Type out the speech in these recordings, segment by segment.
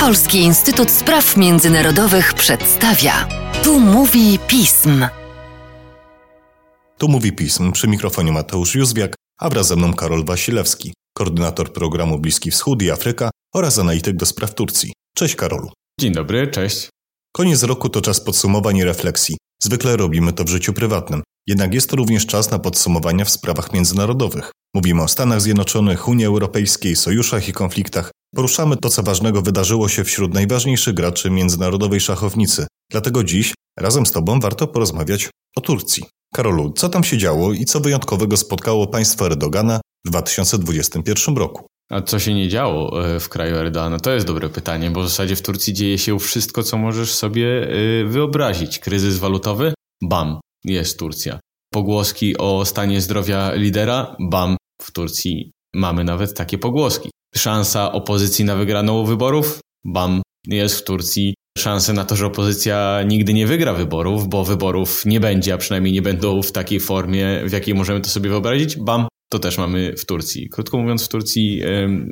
Polski Instytut Spraw Międzynarodowych przedstawia. Tu mówi pism. Tu mówi pism przy mikrofonie Mateusz Józwiak, a wraz ze mną Karol Wasilewski, koordynator programu Bliski Wschód i Afryka oraz analityk do spraw Turcji. Cześć Karolu. Dzień dobry, cześć. Koniec roku to czas podsumowań i refleksji. Zwykle robimy to w życiu prywatnym. Jednak jest to również czas na podsumowania w sprawach międzynarodowych. Mówimy o Stanach Zjednoczonych, Unii Europejskiej, sojuszach i konfliktach. Poruszamy to, co ważnego wydarzyło się wśród najważniejszych graczy międzynarodowej szachownicy. Dlatego dziś razem z Tobą warto porozmawiać o Turcji. Karolu, co tam się działo i co wyjątkowego spotkało państwo Erdogana w 2021 roku? A co się nie działo e, w kraju Erdogana? To jest dobre pytanie, bo w zasadzie w Turcji dzieje się wszystko, co możesz sobie e, wyobrazić. Kryzys walutowy? Bam, jest Turcja. Pogłoski o stanie zdrowia lidera? Bam, w Turcji mamy nawet takie pogłoski. Szansa opozycji na wygraną wyborów? Bam, jest w Turcji. Szanse na to, że opozycja nigdy nie wygra wyborów, bo wyborów nie będzie, a przynajmniej nie będą w takiej formie, w jakiej możemy to sobie wyobrazić. Bam, to też mamy w Turcji. Krótko mówiąc, w Turcji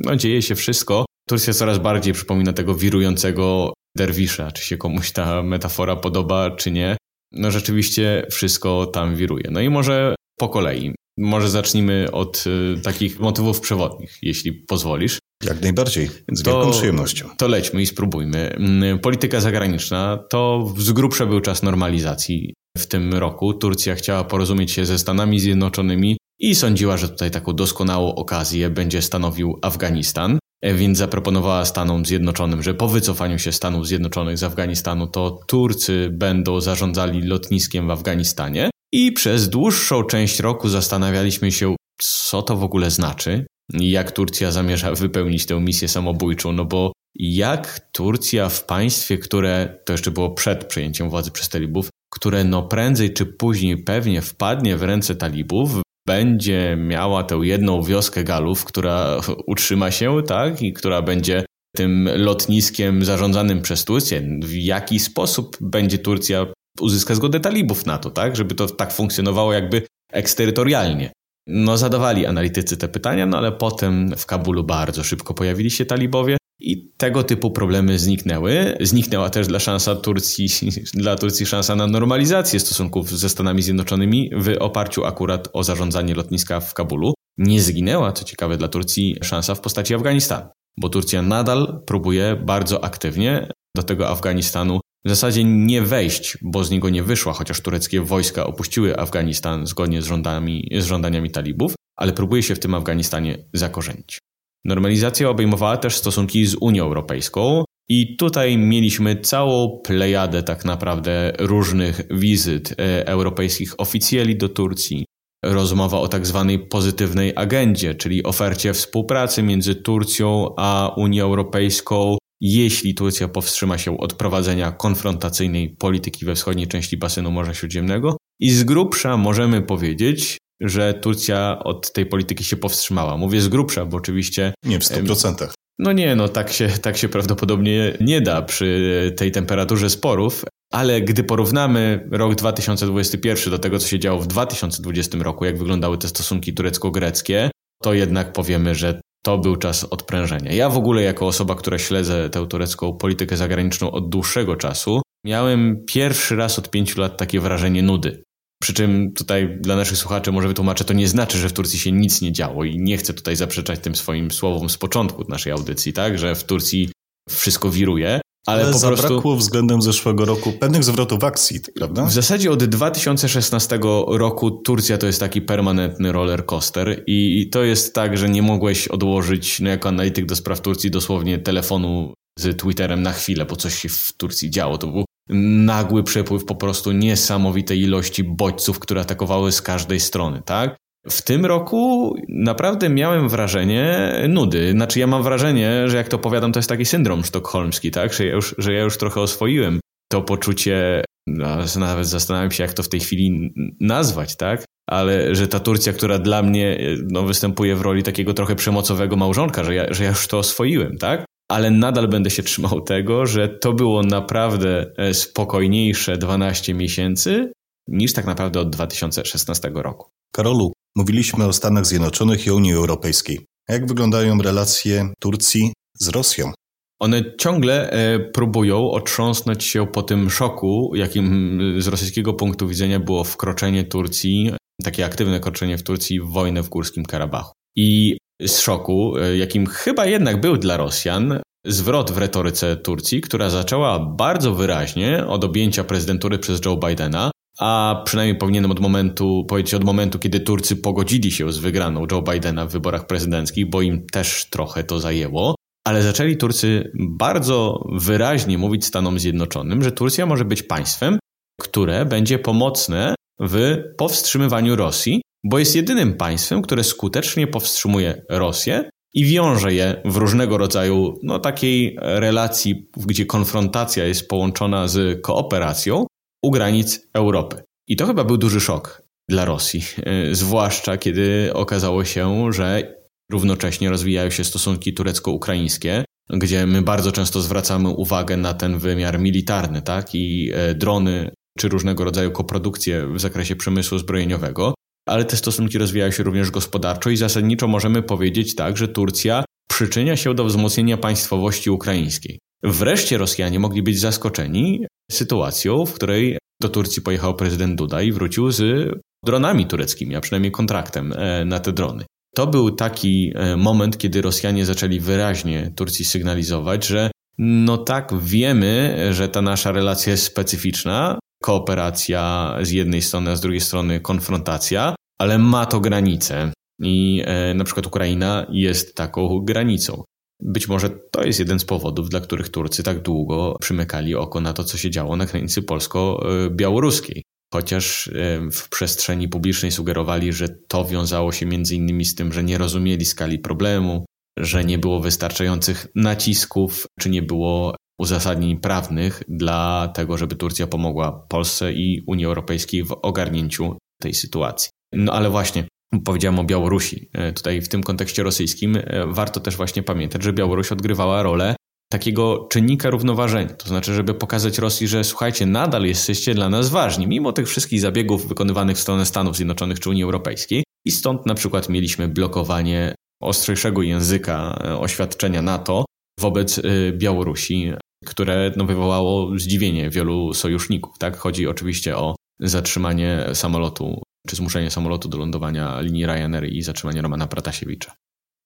no, dzieje się wszystko. Turcja coraz bardziej przypomina tego wirującego derwisza. Czy się komuś ta metafora podoba, czy nie. No rzeczywiście wszystko tam wiruje. No i może po kolei. Może zacznijmy od y, takich motywów przewodnich, jeśli pozwolisz. Jak najbardziej, z wielką to, przyjemnością. To lećmy i spróbujmy. Mm, polityka zagraniczna to z grubsza był czas normalizacji w tym roku. Turcja chciała porozumieć się ze Stanami Zjednoczonymi i sądziła, że tutaj taką doskonałą okazję będzie stanowił Afganistan, więc zaproponowała Stanom Zjednoczonym, że po wycofaniu się Stanów Zjednoczonych z Afganistanu to Turcy będą zarządzali lotniskiem w Afganistanie. I przez dłuższą część roku zastanawialiśmy się, co to w ogóle znaczy, jak Turcja zamierza wypełnić tę misję samobójczą, no bo jak Turcja w państwie, które, to jeszcze było przed przejęciem władzy przez talibów, które no prędzej czy później pewnie wpadnie w ręce talibów, będzie miała tę jedną wioskę Galów, która utrzyma się, tak, i która będzie tym lotniskiem zarządzanym przez Turcję. W jaki sposób będzie Turcja uzyska zgodę talibów na to, tak, żeby to tak funkcjonowało jakby eksterytorialnie. No zadawali analitycy te pytania, no ale potem w Kabulu bardzo szybko pojawili się talibowie i tego typu problemy zniknęły. Zniknęła też dla szansa Turcji, dla Turcji szansa na normalizację stosunków ze Stanami Zjednoczonymi w oparciu akurat o zarządzanie lotniska w Kabulu. Nie zginęła, co ciekawe dla Turcji, szansa w postaci Afganistanu, bo Turcja nadal próbuje bardzo aktywnie do tego Afganistanu w zasadzie nie wejść, bo z niego nie wyszła, chociaż tureckie wojska opuściły Afganistan zgodnie z, rządami, z żądaniami talibów, ale próbuje się w tym Afganistanie zakorzenić. Normalizacja obejmowała też stosunki z Unią Europejską i tutaj mieliśmy całą plejadę tak naprawdę różnych wizyt e, europejskich oficjeli do Turcji. Rozmowa o tak zwanej pozytywnej agendzie, czyli ofercie współpracy między Turcją a Unią Europejską, jeśli Turcja powstrzyma się od prowadzenia konfrontacyjnej polityki we wschodniej części basenu Morza Śródziemnego. I z grubsza możemy powiedzieć, że Turcja od tej polityki się powstrzymała. Mówię z grubsza, bo oczywiście. Nie w 100%. No nie, no tak się, tak się prawdopodobnie nie da przy tej temperaturze sporów, ale gdy porównamy rok 2021 do tego, co się działo w 2020 roku, jak wyglądały te stosunki turecko-greckie, to jednak powiemy, że to był czas odprężenia. Ja w ogóle, jako osoba, która śledzę tę turecką politykę zagraniczną od dłuższego czasu, miałem pierwszy raz od pięciu lat takie wrażenie nudy. Przy czym tutaj dla naszych słuchaczy może wytłumaczę, to nie znaczy, że w Turcji się nic nie działo i nie chcę tutaj zaprzeczać tym swoim słowom z początku naszej audycji, tak, że w Turcji wszystko wiruje, ale, Ale po zabrakło prostu... względem zeszłego roku pewnych zwrotów akcji, prawda? W zasadzie od 2016 roku Turcja to jest taki permanentny roller coaster i to jest tak, że nie mogłeś odłożyć, no jako analityk do spraw Turcji, dosłownie telefonu z Twitterem na chwilę, bo coś się w Turcji działo. To był nagły przepływ po prostu niesamowitej ilości bodźców, które atakowały z każdej strony, tak? W tym roku naprawdę miałem wrażenie nudy. Znaczy, ja mam wrażenie, że jak to opowiadam, to jest taki syndrom sztokholmski, tak? Że ja już, że ja już trochę oswoiłem to poczucie, no, nawet zastanawiam się, jak to w tej chwili nazwać, tak? Ale że ta Turcja, która dla mnie no, występuje w roli takiego trochę przemocowego małżonka, że ja, że ja już to oswoiłem, tak? Ale nadal będę się trzymał tego, że to było naprawdę e, spokojniejsze 12 miesięcy niż tak naprawdę od 2016 roku. Karolu, mówiliśmy o Stanach Zjednoczonych i Unii Europejskiej. Jak wyglądają relacje Turcji z Rosją? one ciągle e, próbują otrząsnąć się po tym szoku, jakim z rosyjskiego punktu widzenia było wkroczenie Turcji, takie aktywne wkroczenie w Turcji w wojnę w Górskim Karabachu. I z szoku, e, jakim chyba jednak był dla Rosjan, zwrot w retoryce Turcji, która zaczęła bardzo wyraźnie od objęcia prezydentury przez Joe Bidena, a przynajmniej powinienem od momentu, powiedzieć od momentu, kiedy Turcy pogodzili się z wygraną Joe Bidena w wyborach prezydenckich, bo im też trochę to zajęło, ale zaczęli Turcy bardzo wyraźnie mówić Stanom Zjednoczonym, że Turcja może być państwem, które będzie pomocne w powstrzymywaniu Rosji, bo jest jedynym państwem, które skutecznie powstrzymuje Rosję i wiąże je w różnego rodzaju no, takiej relacji, gdzie konfrontacja jest połączona z kooperacją u granic Europy. I to chyba był duży szok dla Rosji, zwłaszcza kiedy okazało się, że równocześnie rozwijają się stosunki turecko-ukraińskie, gdzie my bardzo często zwracamy uwagę na ten wymiar militarny, tak? I e, drony czy różnego rodzaju koprodukcje w zakresie przemysłu zbrojeniowego ale te stosunki rozwijają się również gospodarczo i zasadniczo możemy powiedzieć tak, że Turcja przyczynia się do wzmocnienia państwowości ukraińskiej. Wreszcie Rosjanie mogli być zaskoczeni sytuacją, w której do Turcji pojechał prezydent Duda i wrócił z dronami tureckimi, a przynajmniej kontraktem e, na te drony. To był taki e, moment, kiedy Rosjanie zaczęli wyraźnie Turcji sygnalizować, że no tak, wiemy, że ta nasza relacja jest specyficzna, kooperacja z jednej strony, a z drugiej strony konfrontacja, ale ma to granice. I e, na przykład Ukraina jest taką granicą. Być może to jest jeden z powodów, dla których Turcy tak długo przymykali oko na to, co się działo na granicy polsko-białoruskiej. Chociaż e, w przestrzeni publicznej sugerowali, że to wiązało się między innymi z tym, że nie rozumieli skali problemu, że nie było wystarczających nacisków, czy nie było uzasadnień prawnych dla tego, żeby Turcja pomogła Polsce i Unii Europejskiej w ogarnięciu tej sytuacji. No ale właśnie, powiedziałem o Białorusi. E, tutaj w tym kontekście rosyjskim e, warto też właśnie pamiętać, że Białoruś odgrywała rolę takiego czynnika równoważenia. To znaczy, żeby pokazać Rosji, że słuchajcie, nadal jesteście dla nas ważni, mimo tych wszystkich zabiegów wykonywanych w stronę Stanów Zjednoczonych czy Unii Europejskiej. I stąd na przykład mieliśmy blokowanie ostrzejszego języka e, oświadczenia NATO wobec Białorusi, które no, wywołało zdziwienie wielu sojuszników. Tak? Chodzi oczywiście o zatrzymanie samolotu czy zmuszenie samolotu do lądowania linii Ryanair i zatrzymanie Romana Pratasiewicza.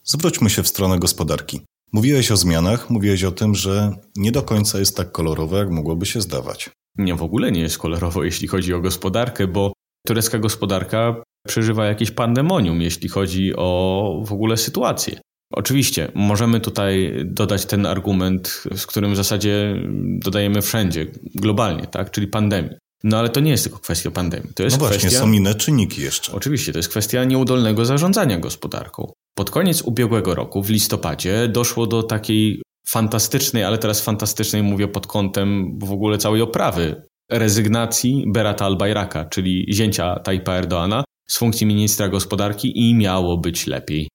Zwróćmy się w stronę gospodarki. Mówiłeś o zmianach, mówiłeś o tym, że nie do końca jest tak kolorowo, jak mogłoby się zdawać. Nie, w ogóle nie jest kolorowo, jeśli chodzi o gospodarkę, bo turecka gospodarka przeżywa jakieś pandemonium, jeśli chodzi o w ogóle sytuację. Oczywiście, możemy tutaj dodać ten argument, z którym w zasadzie dodajemy wszędzie, globalnie, tak? czyli pandemii. No ale to nie jest tylko kwestia pandemii. To jest no właśnie, kwestia... są inne czynniki jeszcze. Oczywiście, to jest kwestia nieudolnego zarządzania gospodarką. Pod koniec ubiegłego roku, w listopadzie, doszło do takiej fantastycznej, ale teraz fantastycznej mówię pod kątem w ogóle całej oprawy, rezygnacji Berata Albayraka, czyli zięcia Tajpa Erdoana, z funkcji ministra gospodarki i miało być lepiej.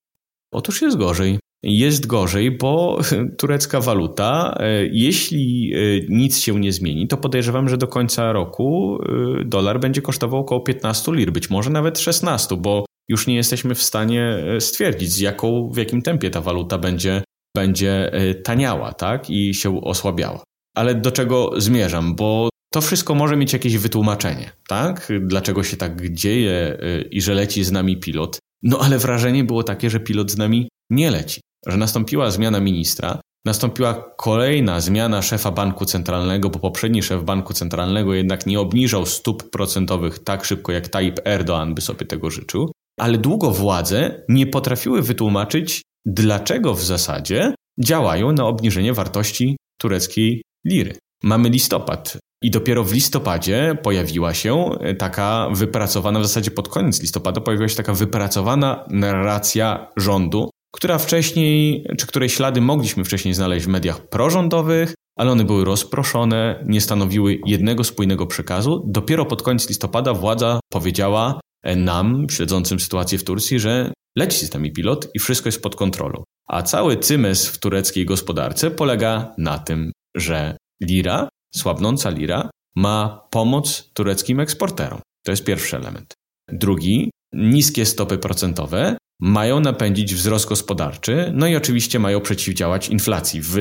Otóż jest gorzej. Jest gorzej, bo turecka waluta, e, jeśli e, nic się nie zmieni, to podejrzewam, że do końca roku e, dolar będzie kosztował około 15 lir, być może nawet 16, bo już nie jesteśmy w stanie stwierdzić, z jaką, w jakim tempie ta waluta będzie, będzie taniała tak? i się osłabiała. Ale do czego zmierzam? Bo to wszystko może mieć jakieś wytłumaczenie, tak? Dlaczego się tak dzieje i że leci z nami pilot. No ale wrażenie było takie, że pilot z nami nie leci że nastąpiła zmiana ministra, nastąpiła kolejna zmiana szefa banku centralnego, bo poprzedni szef banku centralnego jednak nie obniżał stóp procentowych tak szybko, jak Tayyip Erdoğan by sobie tego życzył, ale długo władze nie potrafiły wytłumaczyć, dlaczego w zasadzie działają na obniżenie wartości tureckiej liry. Mamy listopad. I dopiero w listopadzie pojawiła się taka wypracowana, w zasadzie pod koniec listopada pojawiła się taka wypracowana narracja rządu, która wcześniej, czy której ślady mogliśmy wcześniej znaleźć w mediach prorządowych, ale one były rozproszone, nie stanowiły jednego spójnego przekazu. Dopiero pod koniec listopada władza powiedziała nam, śledzącym sytuację w Turcji, że leci system pilot i wszystko jest pod kontrolą. A cały cymes w tureckiej gospodarce polega na tym, że lira, słabnąca lira, ma pomoc tureckim eksporterom. To jest pierwszy element. Drugi, niskie stopy procentowe mają napędzić wzrost gospodarczy, no i oczywiście mają przeciwdziałać inflacji. W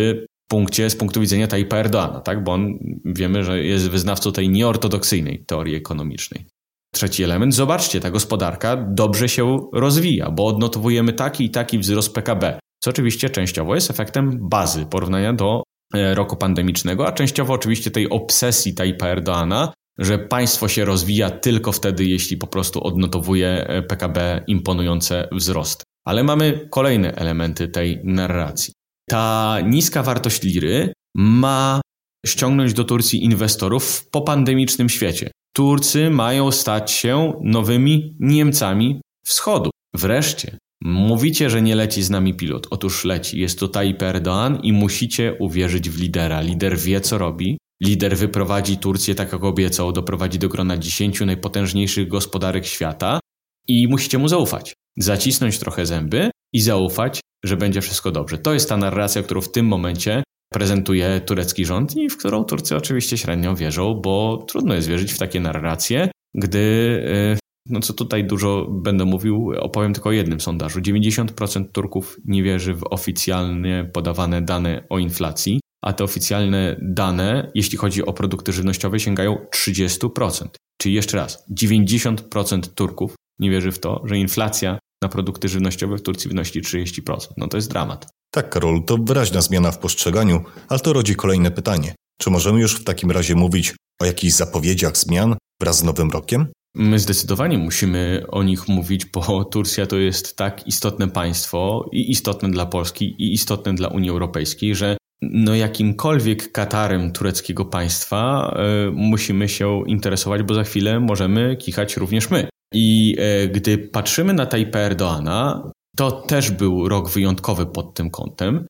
punkcie, z punktu widzenia Tayyip Erdoana, tak? bo on wiemy, że jest wyznawcą tej nieortodoksyjnej teorii ekonomicznej. Trzeci element, zobaczcie, ta gospodarka dobrze się rozwija, bo odnotowujemy taki i taki wzrost PKB, co oczywiście częściowo jest efektem bazy porównania do roku pandemicznego, a częściowo oczywiście tej obsesji Tayyipa Erdoana, że państwo się rozwija tylko wtedy, jeśli po prostu odnotowuje e, PKB imponujące wzrosty. Ale mamy kolejne elementy tej narracji. Ta niska wartość liry ma ściągnąć do Turcji inwestorów w popandemicznym świecie. Turcy mają stać się nowymi Niemcami wschodu. Wreszcie, mówicie, że nie leci z nami pilot. Otóż leci. Jest to Tayyip Erdoğan i musicie uwierzyć w lidera. Lider wie, co robi. Lider wyprowadzi Turcję, tak jak obiecał, doprowadzi do grona 10 najpotężniejszych gospodarek świata i musicie mu zaufać. Zacisnąć trochę zęby i zaufać, że będzie wszystko dobrze. To jest ta narracja, którą w tym momencie prezentuje turecki rząd i w którą Turcy oczywiście średnio wierzą, bo trudno jest wierzyć w takie narracje, gdy, y, no co tutaj dużo będę mówił, opowiem tylko o jednym sondażu. 90% Turków nie wierzy w oficjalnie podawane dane o inflacji, a te oficjalne dane, jeśli chodzi o produkty żywnościowe, sięgają 30%. Czyli jeszcze raz, 90% Turków nie wierzy w to, że inflacja na produkty żywnościowe w Turcji wynosi 30%. No to jest dramat. Tak, Karol, to wyraźna zmiana w postrzeganiu, ale to rodzi kolejne pytanie. Czy możemy już w takim razie mówić o jakichś zapowiedziach zmian wraz z Nowym Rokiem? My zdecydowanie musimy o nich mówić, bo Turcja to jest tak istotne państwo i istotne dla Polski i istotne dla Unii Europejskiej, że no jakimkolwiek Katarem tureckiego państwa y, musimy się interesować, bo za chwilę możemy kichać również my. I y, gdy patrzymy na Tayyip Erdoana, to też był rok wyjątkowy pod tym kątem.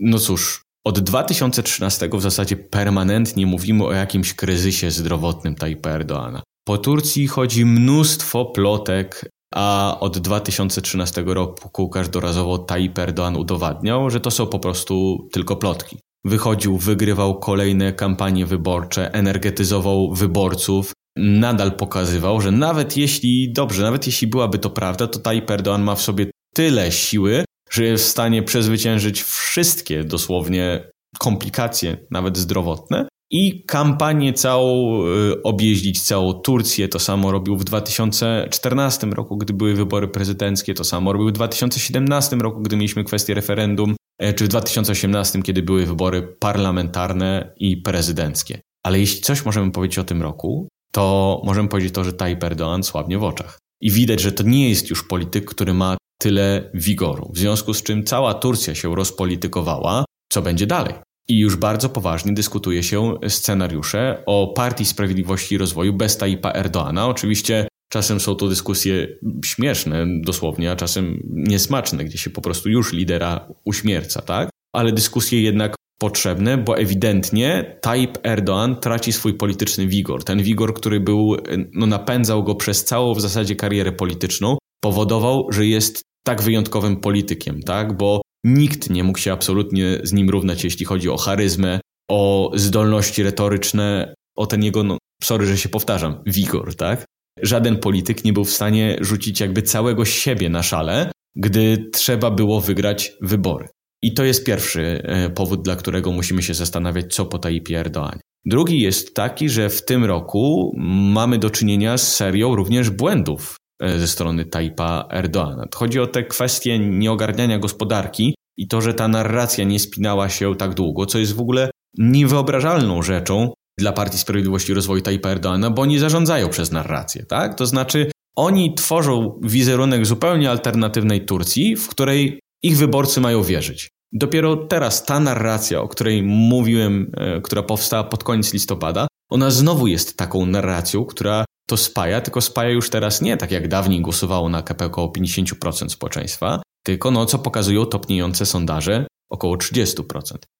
No cóż, od 2013 w zasadzie permanentnie mówimy o jakimś kryzysie zdrowotnym Tajpa Erdoana. Po Turcji chodzi mnóstwo plotek, a od 2013 roku każdorazowo Tayyip Erdoğan udowadniał, że to są po prostu tylko plotki. Wychodził, wygrywał kolejne kampanie wyborcze, energetyzował wyborców, nadal pokazywał, że nawet jeśli, dobrze, nawet jeśli byłaby to prawda, to Tayyip Erdoğan ma w sobie tyle siły, że jest w stanie przezwyciężyć wszystkie dosłownie komplikacje, nawet zdrowotne, i kampanię całą y, objeździć całą Turcję. To samo robił w 2014 roku, gdy były wybory prezydenckie, to samo robił w 2017 roku, gdy mieliśmy kwestię referendum, e, czy w 2018, kiedy były wybory parlamentarne i prezydenckie. Ale jeśli coś możemy powiedzieć o tym roku, to możemy powiedzieć to, że Tayyip Erdoğan słabnie w oczach. I widać, że to nie jest już polityk, który ma tyle wigoru. W związku z czym cała Turcja się rozpolitykowała, co będzie dalej. I już bardzo poważnie dyskutuje się scenariusze o Partii Sprawiedliwości i Rozwoju bez Tayyipa Erdoana. Oczywiście czasem są to dyskusje śmieszne dosłownie, a czasem niesmaczne, gdzie się po prostu już lidera uśmierca, tak? Ale dyskusje jednak potrzebne, bo ewidentnie Tayyip Erdoğan traci swój polityczny wigor. Ten wigor, który był, no napędzał go przez całą w zasadzie karierę polityczną, powodował, że jest tak wyjątkowym politykiem, tak? Bo nikt nie mógł się absolutnie z nim równać, jeśli chodzi o charyzmę, o zdolności retoryczne, o ten jego, no, sorry, że się powtarzam, wigor, tak? Żaden polityk nie był w stanie rzucić jakby całego siebie na szale, gdy trzeba było wygrać wybory. I to jest pierwszy e, powód, dla którego musimy się zastanawiać, co po Tayyipie Erdoğanie. Drugi jest taki, że w tym roku mamy do czynienia z serią również błędów ze strony Tayyipa Erdoğana. Chodzi o te kwestie nieogarniania gospodarki i to, że ta narracja nie spinała się tak długo, co jest w ogóle niewyobrażalną rzeczą dla Partii Sprawiedliwości i Rozwoju Tayyipa Erdoğana, bo oni zarządzają przez narrację, tak? To znaczy oni tworzą wizerunek zupełnie alternatywnej Turcji, w której ich wyborcy mają wierzyć. Dopiero teraz ta narracja, o której mówiłem, e, która powstała pod koniec listopada, ona znowu jest taką narracją, która to spaja, tylko spaja już teraz nie tak jak dawniej głosowało na KP około 50% społeczeństwa, tylko no co pokazują topniejące sondaże około 30%.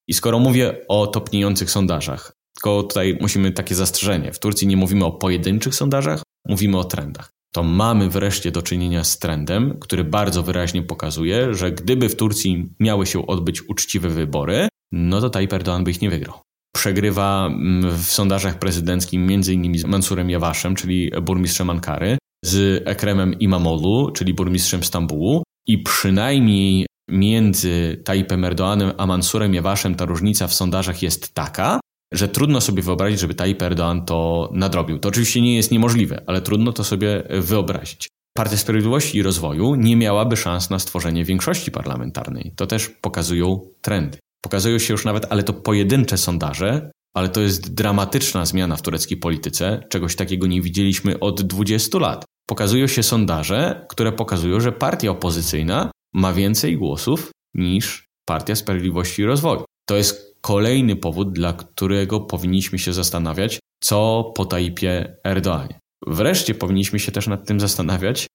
I skoro mówię o topniejących sondażach, tylko tutaj musimy takie zastrzeżenie. W Turcji nie mówimy o pojedynczych sondażach, mówimy o trendach to mamy wreszcie do czynienia z trendem, który bardzo wyraźnie pokazuje, że gdyby w Turcji miały się odbyć uczciwe wybory, no to Tayyip Erdoğan by ich nie wygrał. Przegrywa mm, w sondażach prezydenckich m.in. z Mansurem Jawaszem, czyli burmistrzem Ankary, z Ekremem Imamoglu, czyli burmistrzem Stambułu i przynajmniej między Tayyipem Erdoğanem a Mansurem Jewaszem ta różnica w sondażach jest taka, że trudno sobie wyobrazić, żeby Tayyip Erdoğan to nadrobił. To oczywiście nie jest niemożliwe, ale trudno to sobie wyobrazić. Partia Sprawiedliwości i Rozwoju nie miałaby szans na stworzenie większości parlamentarnej. To też pokazują trendy. Pokazują się już nawet, ale to pojedyncze sondaże, ale to jest dramatyczna zmiana w tureckiej polityce. Czegoś takiego nie widzieliśmy od 20 lat. Pokazują się sondaże, które pokazują, że partia opozycyjna ma więcej głosów niż Partia Sprawiedliwości i Rozwoju. To jest kolejny powód, dla którego powinniśmy się zastanawiać, co po Taipie Erdoanie. Wreszcie powinniśmy się też nad tym zastanawiać,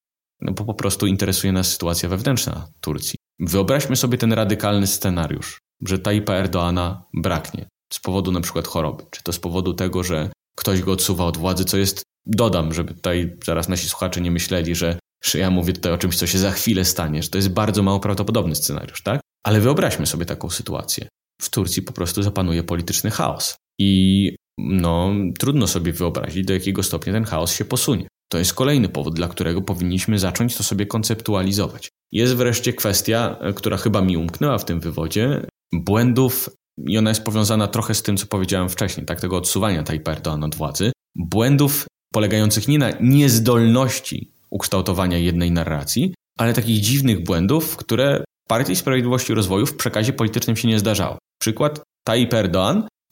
no bo po prostu interesuje nas sytuacja wewnętrzna Turcji. Wyobraźmy sobie ten radykalny scenariusz, że Taipa Erdoana braknie z powodu na przykład choroby, czy to z powodu tego, że ktoś go odsuwa od władzy, co jest, dodam, żeby tutaj zaraz nasi słuchacze nie myśleli, że, że ja mówię tutaj o czymś, co się za chwilę stanie, że to jest bardzo mało prawdopodobny scenariusz, tak? Ale wyobraźmy sobie taką sytuację. W Turcji po prostu zapanuje polityczny chaos. I no, trudno sobie wyobrazić, do jakiego stopnia ten chaos się posunie. To jest kolejny powód, dla którego powinniśmy zacząć to sobie konceptualizować. Jest wreszcie kwestia, e, która chyba mi umknęła w tym wywodzie, błędów, i ona jest powiązana trochę z tym, co powiedziałem wcześniej, tak, tego odsuwania Tayyip Erdoğan od władzy, błędów polegających nie na niezdolności ukształtowania jednej narracji, ale takich dziwnych błędów, które Partii Sprawiedliwości i Rozwoju w przekazie politycznym się nie zdarzało. Przykład Tayyip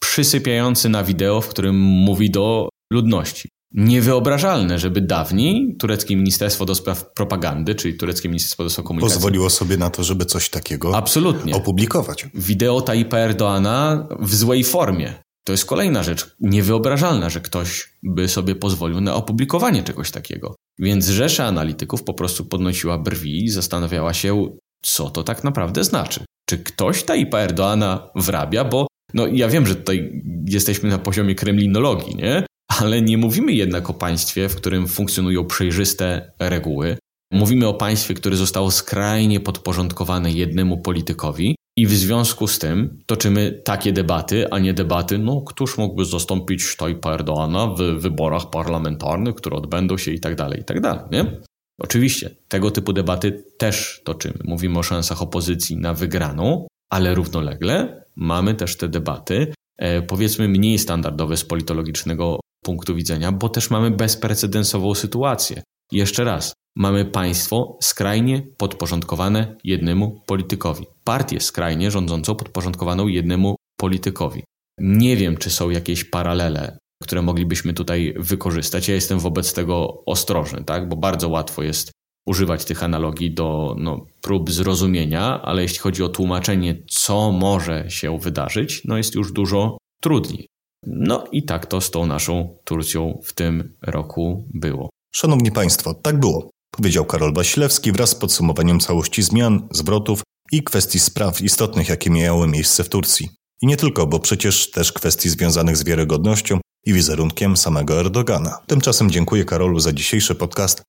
przysypiający na wideo, w którym mówi do ludności. Niewyobrażalne, żeby dawniej tureckie Ministerstwo do Spraw Propagandy, czyli tureckie Ministerstwo do Spraw Komunikacji... Pozwoliło sobie na to, żeby coś takiego Absolutnie. opublikować. Wideo Tayyipa Erdoana w złej formie. To jest kolejna rzecz niewyobrażalna, że ktoś by sobie pozwolił na opublikowanie czegoś takiego. Więc rzesza analityków po prostu podnosiła brwi i zastanawiała się, co to tak naprawdę znaczy. Czy ktoś Tayyipa Erdoana wrabia, bo no ja wiem, że tutaj jesteśmy na poziomie kremlinologii, nie? Ale nie mówimy jednak o państwie, w którym funkcjonują przejrzyste reguły. Mówimy o państwie, które zostało skrajnie podporządkowane jednemu politykowi i w związku z tym toczymy takie debaty, a nie debaty, no któż mógłby zastąpić Tajpa Erdoana w wyborach parlamentarnych, które odbędą się i tak dalej, i tak dalej, nie? Oczywiście, tego typu debaty też toczymy. Mówimy o szansach opozycji na wygraną, ale równolegle mamy też te debaty, e, powiedzmy mniej standardowe z politologicznego punktu widzenia, bo też mamy bezprecedensową sytuację. Jeszcze raz, mamy państwo skrajnie podporządkowane jednemu politykowi. Partię skrajnie rządzącą podporządkowaną jednemu politykowi. Nie wiem, czy są jakieś paralele, które moglibyśmy tutaj wykorzystać. Ja jestem wobec tego ostrożny, tak? bo bardzo łatwo jest używać tych analogii do no, prób zrozumienia, ale jeśli chodzi o tłumaczenie, co może się wydarzyć, no jest już dużo trudniej. No i tak to z tą naszą Turcją w tym roku było. Szanowni Państwo, tak było, powiedział Karol Wasilewski wraz z podsumowaniem całości zmian, zwrotów i kwestii spraw istotnych, jakie miały miejsce w Turcji. I nie tylko, bo przecież też kwestii związanych z wiarygodnością i wizerunkiem samego Erdogana. Tymczasem dziękuję Karolu za dzisiejszy podcast.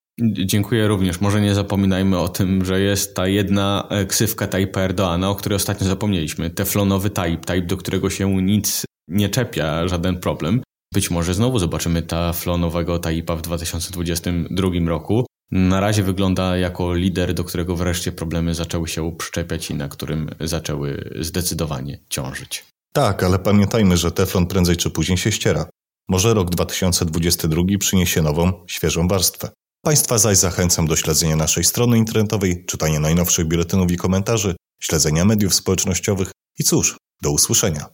Dziękuję również. Może nie zapominajmy o tym, że jest ta jedna e, ksywka Tayyip Erdoana, o której ostatnio zapomnieliśmy. Teflonowy Tayyip, Tayyip, do którego się nic nie czepia, żaden problem. Być może znowu zobaczymy teflonowego Tayyipa w 2022 roku. Na razie wygląda jako lider, do którego wreszcie problemy zaczęły się przyczepiać i na którym zaczęły zdecydowanie ciążyć. Tak, ale pamiętajmy, że teflon prędzej czy później się ściera. Może rok 2022 przyniesie nową, świeżą warstwę. Państwa zaś zachęcam do śledzenia naszej strony internetowej, czytania najnowszych biuletynów i komentarzy, śledzenia mediów społecznościowych i cóż, do usłyszenia.